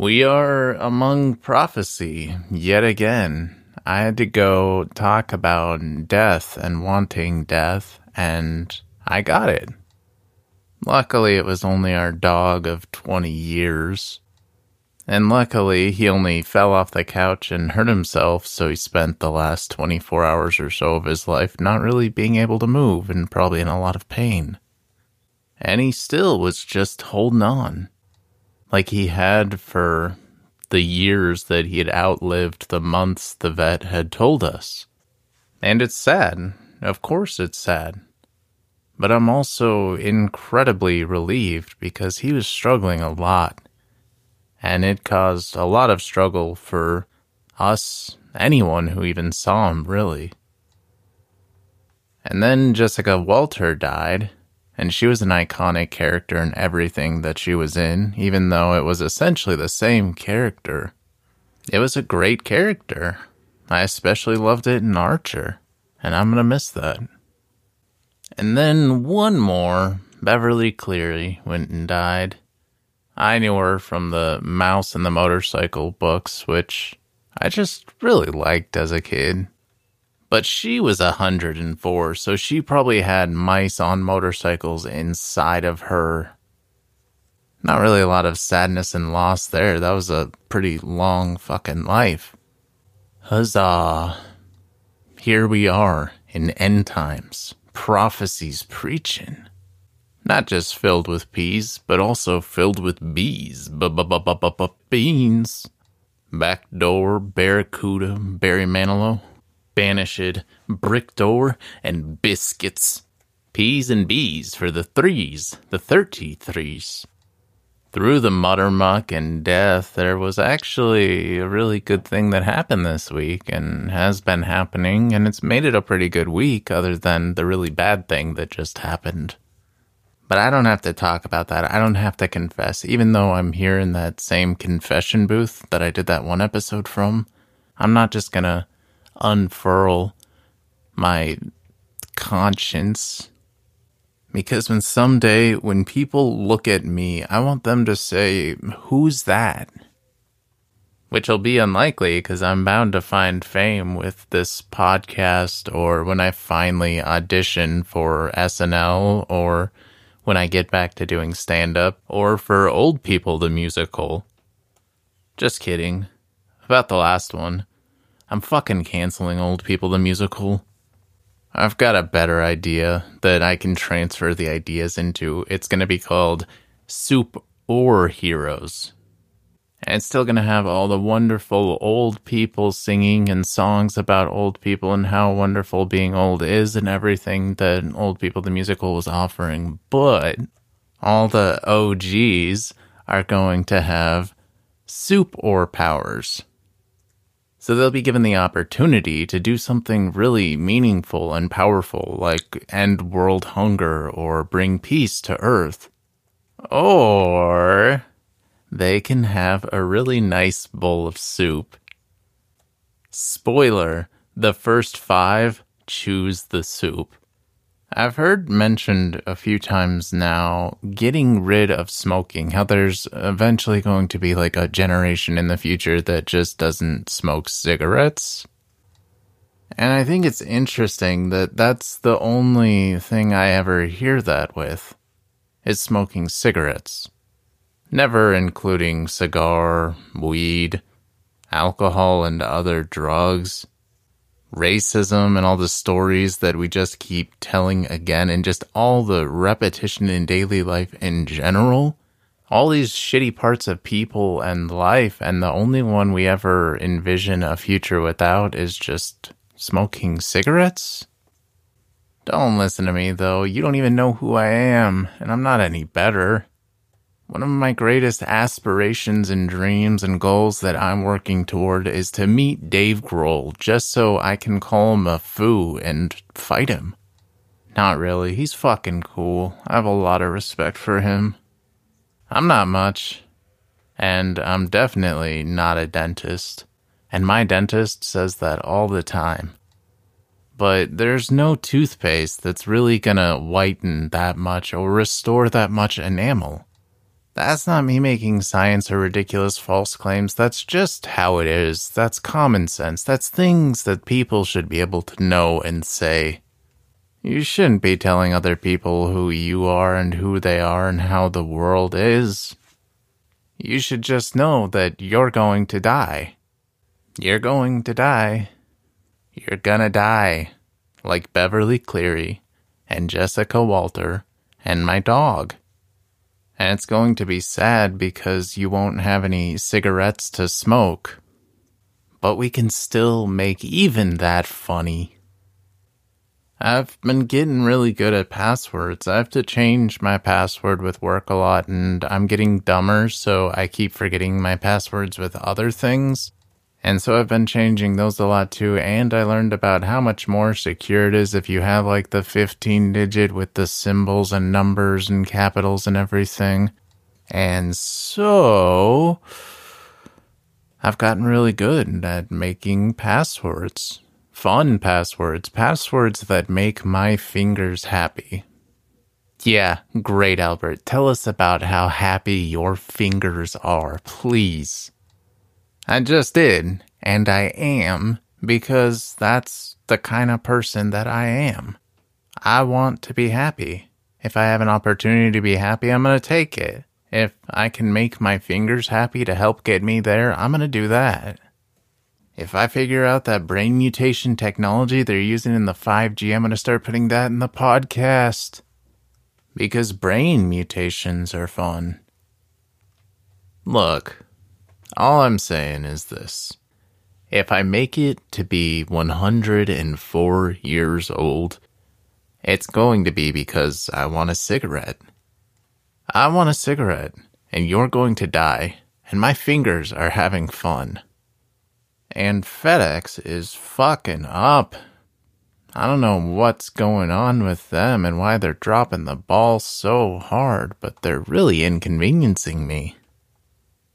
We are among prophecy yet again. I had to go talk about death and wanting death, and I got it. Luckily, it was only our dog of 20 years. And luckily, he only fell off the couch and hurt himself, so he spent the last 24 hours or so of his life not really being able to move and probably in a lot of pain. And he still was just holding on. Like he had for the years that he had outlived the months the vet had told us. And it's sad. Of course, it's sad. But I'm also incredibly relieved because he was struggling a lot. And it caused a lot of struggle for us, anyone who even saw him, really. And then Jessica Walter died, and she was an iconic character in everything that she was in, even though it was essentially the same character. It was a great character. I especially loved it in Archer, and I'm gonna miss that. And then one more, Beverly Cleary went and died. I knew her from the Mouse and the Motorcycle books, which I just really liked as a kid. But she was a 104, so she probably had mice on motorcycles inside of her. Not really a lot of sadness and loss there. That was a pretty long fucking life. Huzzah. Here we are in end times. Prophecies preaching. Not just filled with peas, but also filled with bees. B-b-b-b-b-beans. Backdoor, Barracuda, Barry Manilow banished, brick door, and biscuits. P's and B's for the threes, the thirty threes. Through the mutter muck and death, there was actually a really good thing that happened this week and has been happening, and it's made it a pretty good week, other than the really bad thing that just happened. But I don't have to talk about that. I don't have to confess, even though I'm here in that same confession booth that I did that one episode from. I'm not just gonna unfurl my conscience. Because when someday, when people look at me, I want them to say, Who's that? Which will be unlikely because I'm bound to find fame with this podcast or when I finally audition for SNL or when I get back to doing stand up or for Old People the musical. Just kidding. About the last one. I'm fucking canceling Old People the musical. I've got a better idea that I can transfer the ideas into. It's going to be called Soup or Heroes. And it's still going to have all the wonderful old people singing and songs about old people and how wonderful being old is and everything that Old People the musical was offering. But all the OGs are going to have soup or powers. So they'll be given the opportunity to do something really meaningful and powerful, like end world hunger or bring peace to Earth. Or they can have a really nice bowl of soup. Spoiler the first five choose the soup. I've heard mentioned a few times now getting rid of smoking, how there's eventually going to be like a generation in the future that just doesn't smoke cigarettes. And I think it's interesting that that's the only thing I ever hear that with is smoking cigarettes. Never including cigar, weed, alcohol, and other drugs racism and all the stories that we just keep telling again and just all the repetition in daily life in general. All these shitty parts of people and life, and the only one we ever envision a future without is just smoking cigarettes? Don't listen to me, though. You don't even know who I am, and I'm not any better. One of my greatest aspirations and dreams and goals that I'm working toward is to meet Dave Grohl just so I can call him a foo and fight him. Not really, he's fucking cool. I have a lot of respect for him. I'm not much. And I'm definitely not a dentist. And my dentist says that all the time. But there's no toothpaste that's really gonna whiten that much or restore that much enamel. That's not me making science or ridiculous false claims. That's just how it is. That's common sense. That's things that people should be able to know and say. You shouldn't be telling other people who you are and who they are and how the world is. You should just know that you're going to die. You're going to die. You're gonna die. Like Beverly Cleary and Jessica Walter and my dog. And it's going to be sad because you won't have any cigarettes to smoke. But we can still make even that funny. I've been getting really good at passwords. I have to change my password with work a lot, and I'm getting dumber, so I keep forgetting my passwords with other things. And so I've been changing those a lot too, and I learned about how much more secure it is if you have like the 15 digit with the symbols and numbers and capitals and everything. And so I've gotten really good at making passwords fun passwords, passwords that make my fingers happy. Yeah, great, Albert. Tell us about how happy your fingers are, please. I just did, and I am, because that's the kind of person that I am. I want to be happy. If I have an opportunity to be happy, I'm going to take it. If I can make my fingers happy to help get me there, I'm going to do that. If I figure out that brain mutation technology they're using in the 5G, I'm going to start putting that in the podcast. Because brain mutations are fun. Look, all I'm saying is this. If I make it to be 104 years old, it's going to be because I want a cigarette. I want a cigarette, and you're going to die, and my fingers are having fun. And FedEx is fucking up. I don't know what's going on with them and why they're dropping the ball so hard, but they're really inconveniencing me.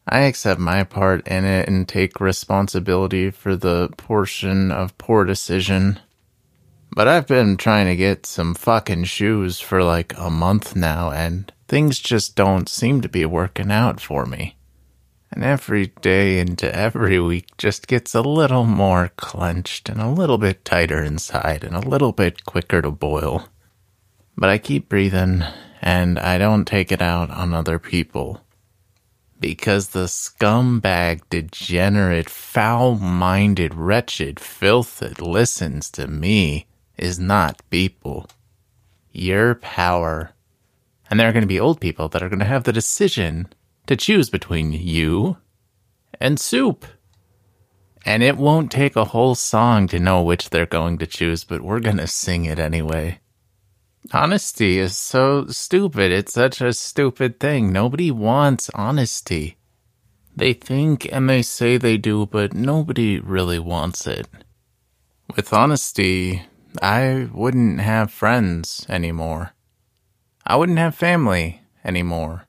I accept my part in it and take responsibility for the portion of poor decision. But I've been trying to get some fucking shoes for like a month now, and things just don't seem to be working out for me and every day into every week just gets a little more clenched and a little bit tighter inside and a little bit quicker to boil. But I keep breathing and I don't take it out on other people. Because the scumbag, degenerate, foul minded, wretched filth that listens to me is not people. Your power. And there are going to be old people that are going to have the decision to choose between you and soup. And it won't take a whole song to know which they're going to choose, but we're going to sing it anyway. Honesty is so stupid. It's such a stupid thing. Nobody wants honesty. They think and they say they do, but nobody really wants it. With honesty, I wouldn't have friends anymore. I wouldn't have family anymore.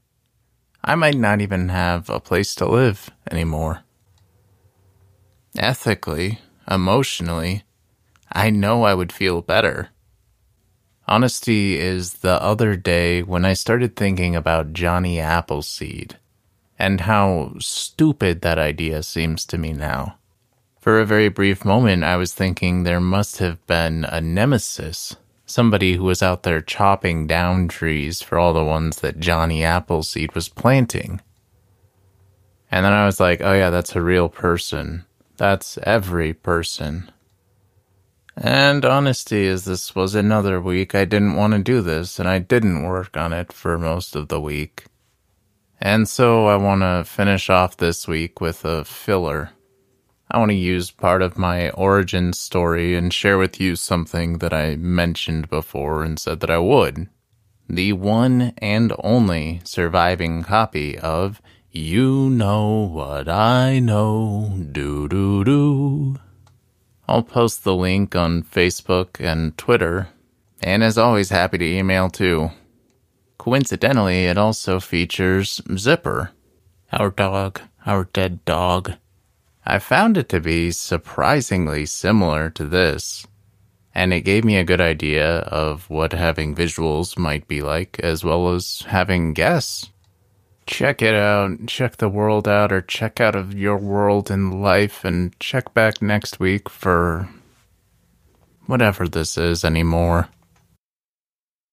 I might not even have a place to live anymore. Ethically, emotionally, I know I would feel better. Honesty is the other day when I started thinking about Johnny Appleseed and how stupid that idea seems to me now. For a very brief moment, I was thinking there must have been a nemesis somebody who was out there chopping down trees for all the ones that Johnny Appleseed was planting. And then I was like, oh yeah, that's a real person. That's every person. And honesty is this was another week I didn't want to do this, and I didn't work on it for most of the week. And so I want to finish off this week with a filler. I want to use part of my origin story and share with you something that I mentioned before and said that I would. The one and only surviving copy of You Know What I Know, do do do. I'll post the link on Facebook and Twitter, and as always, happy to email too. Coincidentally, it also features Zipper, our dog, our dead dog. I found it to be surprisingly similar to this, and it gave me a good idea of what having visuals might be like, as well as having guests. Check it out, check the world out, or check out of your world in life, and check back next week for whatever this is anymore.